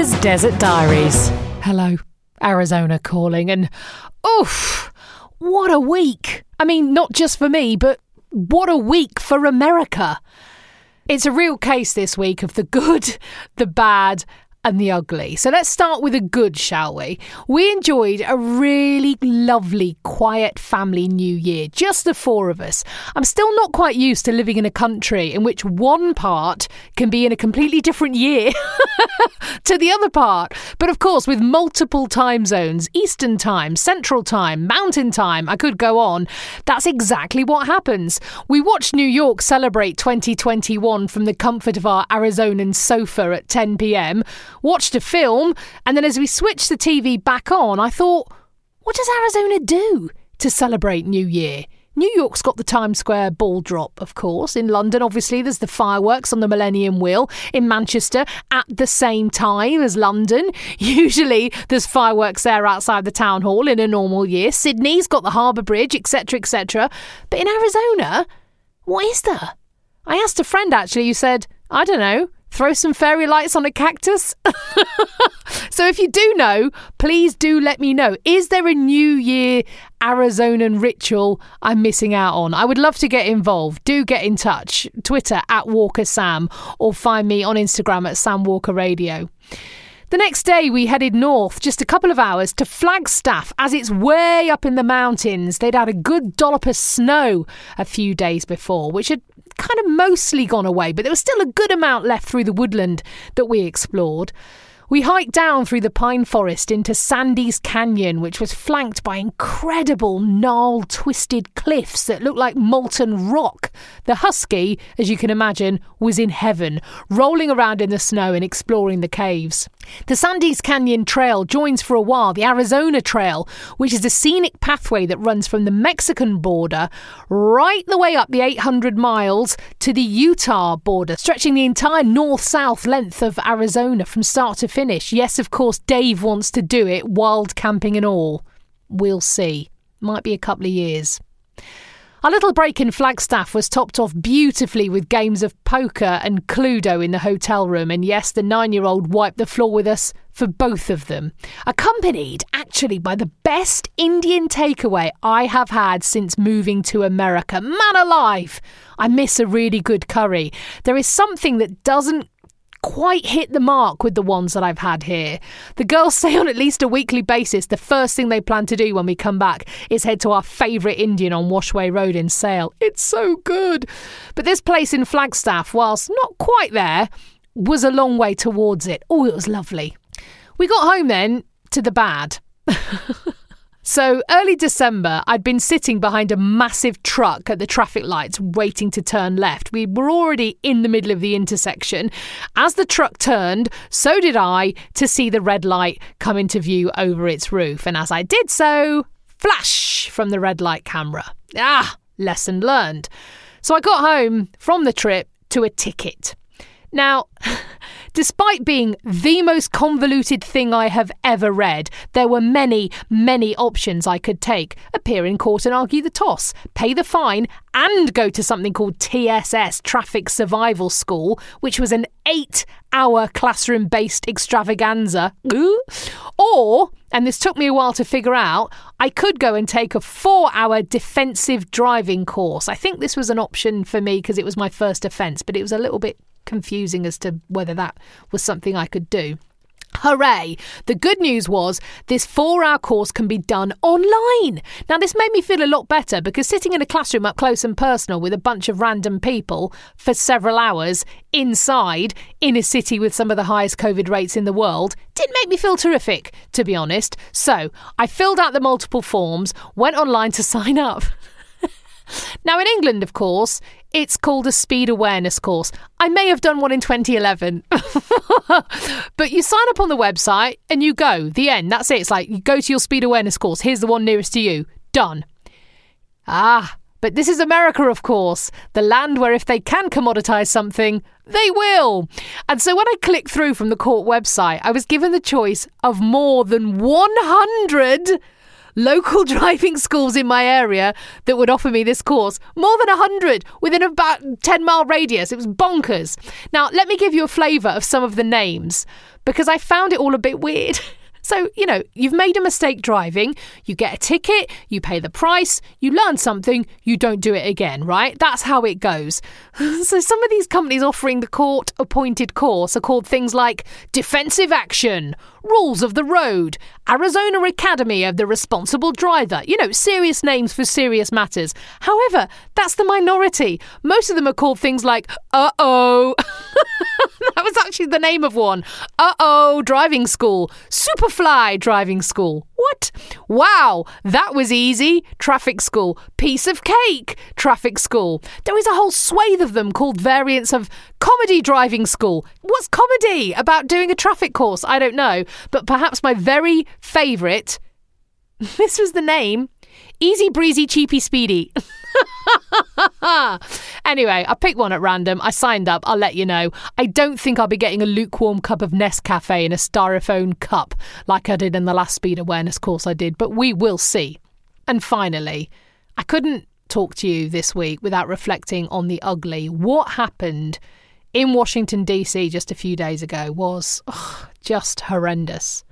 Walker's Desert Diaries. Hello, Arizona calling, and oof, what a week! I mean, not just for me, but what a week for America. It's a real case this week of the good, the bad, and the ugly. So let's start with the good, shall we? We enjoyed a really lovely, quiet family New Year, just the four of us. I'm still not quite used to living in a country in which one part can be in a completely different year to the other part. But of course, with multiple time zones Eastern Time, Central Time, Mountain Time, I could go on. That's exactly what happens. We watched New York celebrate 2021 from the comfort of our Arizonan sofa at 10 pm watched a film, and then as we switched the TV back on, I thought, what does Arizona do to celebrate New Year? New York's got the Times Square ball drop, of course. In London, obviously, there's the fireworks on the Millennium Wheel. In Manchester, at the same time as London. Usually, there's fireworks there outside the town hall in a normal year. Sydney's got the Harbour Bridge, etc., etc. But in Arizona, what is there? I asked a friend actually who said, I don't know, throw some fairy lights on a cactus? so if you do know, please do let me know. Is there a New Year Arizonan ritual I'm missing out on? I would love to get involved. Do get in touch. Twitter at Walker Sam or find me on Instagram at Sam Walker Radio. The next day, we headed north just a couple of hours to Flagstaff, as it's way up in the mountains. They'd had a good dollop of snow a few days before, which had kind of mostly gone away, but there was still a good amount left through the woodland that we explored. We hiked down through the pine forest into Sandy's Canyon, which was flanked by incredible gnarled twisted cliffs that looked like molten rock. The husky, as you can imagine, was in heaven, rolling around in the snow and exploring the caves. The Sandy's Canyon Trail joins for a while the Arizona Trail, which is a scenic pathway that runs from the Mexican border right the way up the 800 miles to the Utah border, stretching the entire north south length of Arizona from start to finish. Yes, of course, Dave wants to do it, wild camping and all. We'll see. Might be a couple of years. Our little break in Flagstaff was topped off beautifully with games of poker and Cluedo in the hotel room, and yes, the nine year old wiped the floor with us for both of them. Accompanied, actually, by the best Indian takeaway I have had since moving to America. Man alive! I miss a really good curry. There is something that doesn't quite hit the mark with the ones that I've had here. The girls say on at least a weekly basis the first thing they plan to do when we come back is head to our favourite Indian on Washway Road in Sale. It's so good. But this place in Flagstaff, whilst not quite there, was a long way towards it. Oh, it was lovely. We got home then to the bad. So, early December, I'd been sitting behind a massive truck at the traffic lights waiting to turn left. We were already in the middle of the intersection. As the truck turned, so did I to see the red light come into view over its roof. And as I did so, flash from the red light camera. Ah, lesson learned. So, I got home from the trip to a ticket. Now, despite being the most convoluted thing I have ever read, there were many, many options I could take. Appear in court and argue the toss, pay the fine, and go to something called TSS, Traffic Survival School, which was an eight hour classroom based extravaganza. Or, and this took me a while to figure out, I could go and take a four hour defensive driving course. I think this was an option for me because it was my first offence, but it was a little bit confusing as to whether that was something I could do. Hooray! The good news was this four hour course can be done online. Now, this made me feel a lot better because sitting in a classroom up close and personal with a bunch of random people for several hours inside in a city with some of the highest COVID rates in the world didn't make me feel terrific, to be honest. So, I filled out the multiple forms, went online to sign up. Now, in England, of course, it's called a speed awareness course. I may have done one in 2011. but you sign up on the website and you go. The end. That's it. It's like you go to your speed awareness course. Here's the one nearest to you. Done. Ah, but this is America, of course, the land where if they can commoditize something, they will. And so when I clicked through from the court website, I was given the choice of more than 100 local driving schools in my area that would offer me this course. More than 100 within about 10 mile radius. It was bonkers. Now, let me give you a flavour of some of the names because I found it all a bit weird. So, you know, you've made a mistake driving, you get a ticket, you pay the price, you learn something, you don't do it again, right? That's how it goes. so, some of these companies offering the court appointed course are called things like Defensive Action, Rules of the Road, Arizona Academy of the Responsible Driver. You know, serious names for serious matters. However, that's the minority. Most of them are called things like Uh oh. that was actually the name of one. Uh oh, driving school. Superfly driving school. What? Wow, that was easy. Traffic school. Piece of cake. Traffic school. There is a whole swathe of them called variants of comedy driving school. What's comedy about doing a traffic course? I don't know. But perhaps my very favourite, this was the name Easy Breezy Cheapy Speedy. anyway, I picked one at random. I signed up. I'll let you know. I don't think I'll be getting a lukewarm cup of Nescafe in a styrofoam cup like I did in the last speed awareness course I did, but we will see. And finally, I couldn't talk to you this week without reflecting on the ugly. What happened in Washington, D.C. just a few days ago was ugh, just horrendous.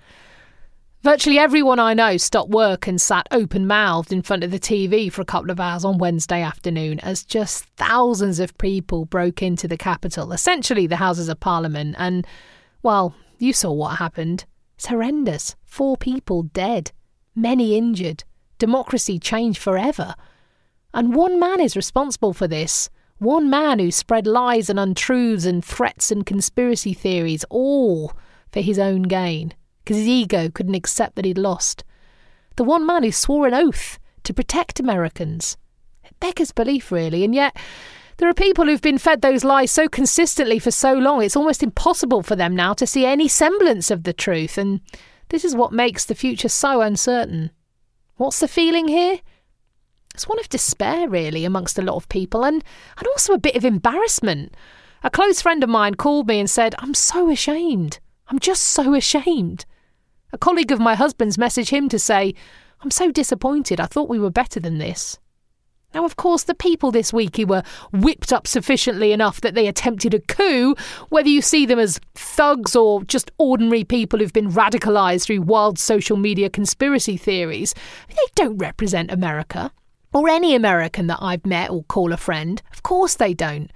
Virtually everyone I know stopped work and sat open mouthed in front of the TV for a couple of hours on Wednesday afternoon as just thousands of people broke into the Capitol, essentially the Houses of Parliament. And, well, you saw what happened. It's horrendous. Four people dead, many injured. Democracy changed forever. And one man is responsible for this. One man who spread lies and untruths and threats and conspiracy theories, all for his own gain because his ego couldn't accept that he'd lost. The one man who swore an oath to protect Americans. It beggars belief, really, and yet there are people who've been fed those lies so consistently for so long, it's almost impossible for them now to see any semblance of the truth, and this is what makes the future so uncertain. What's the feeling here? It's one of despair, really, amongst a lot of people, and, and also a bit of embarrassment. A close friend of mine called me and said, I'm so ashamed. I'm just so ashamed. A colleague of my husband's messaged him to say, I'm so disappointed. I thought we were better than this. Now, of course, the people this week who were whipped up sufficiently enough that they attempted a coup, whether you see them as thugs or just ordinary people who've been radicalised through wild social media conspiracy theories, they don't represent America. Or any American that I've met or call a friend. Of course they don't.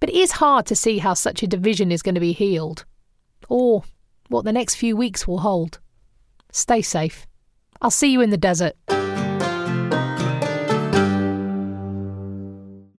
But it is hard to see how such a division is going to be healed. Or what the next few weeks will hold. Stay safe. I'll see you in the desert.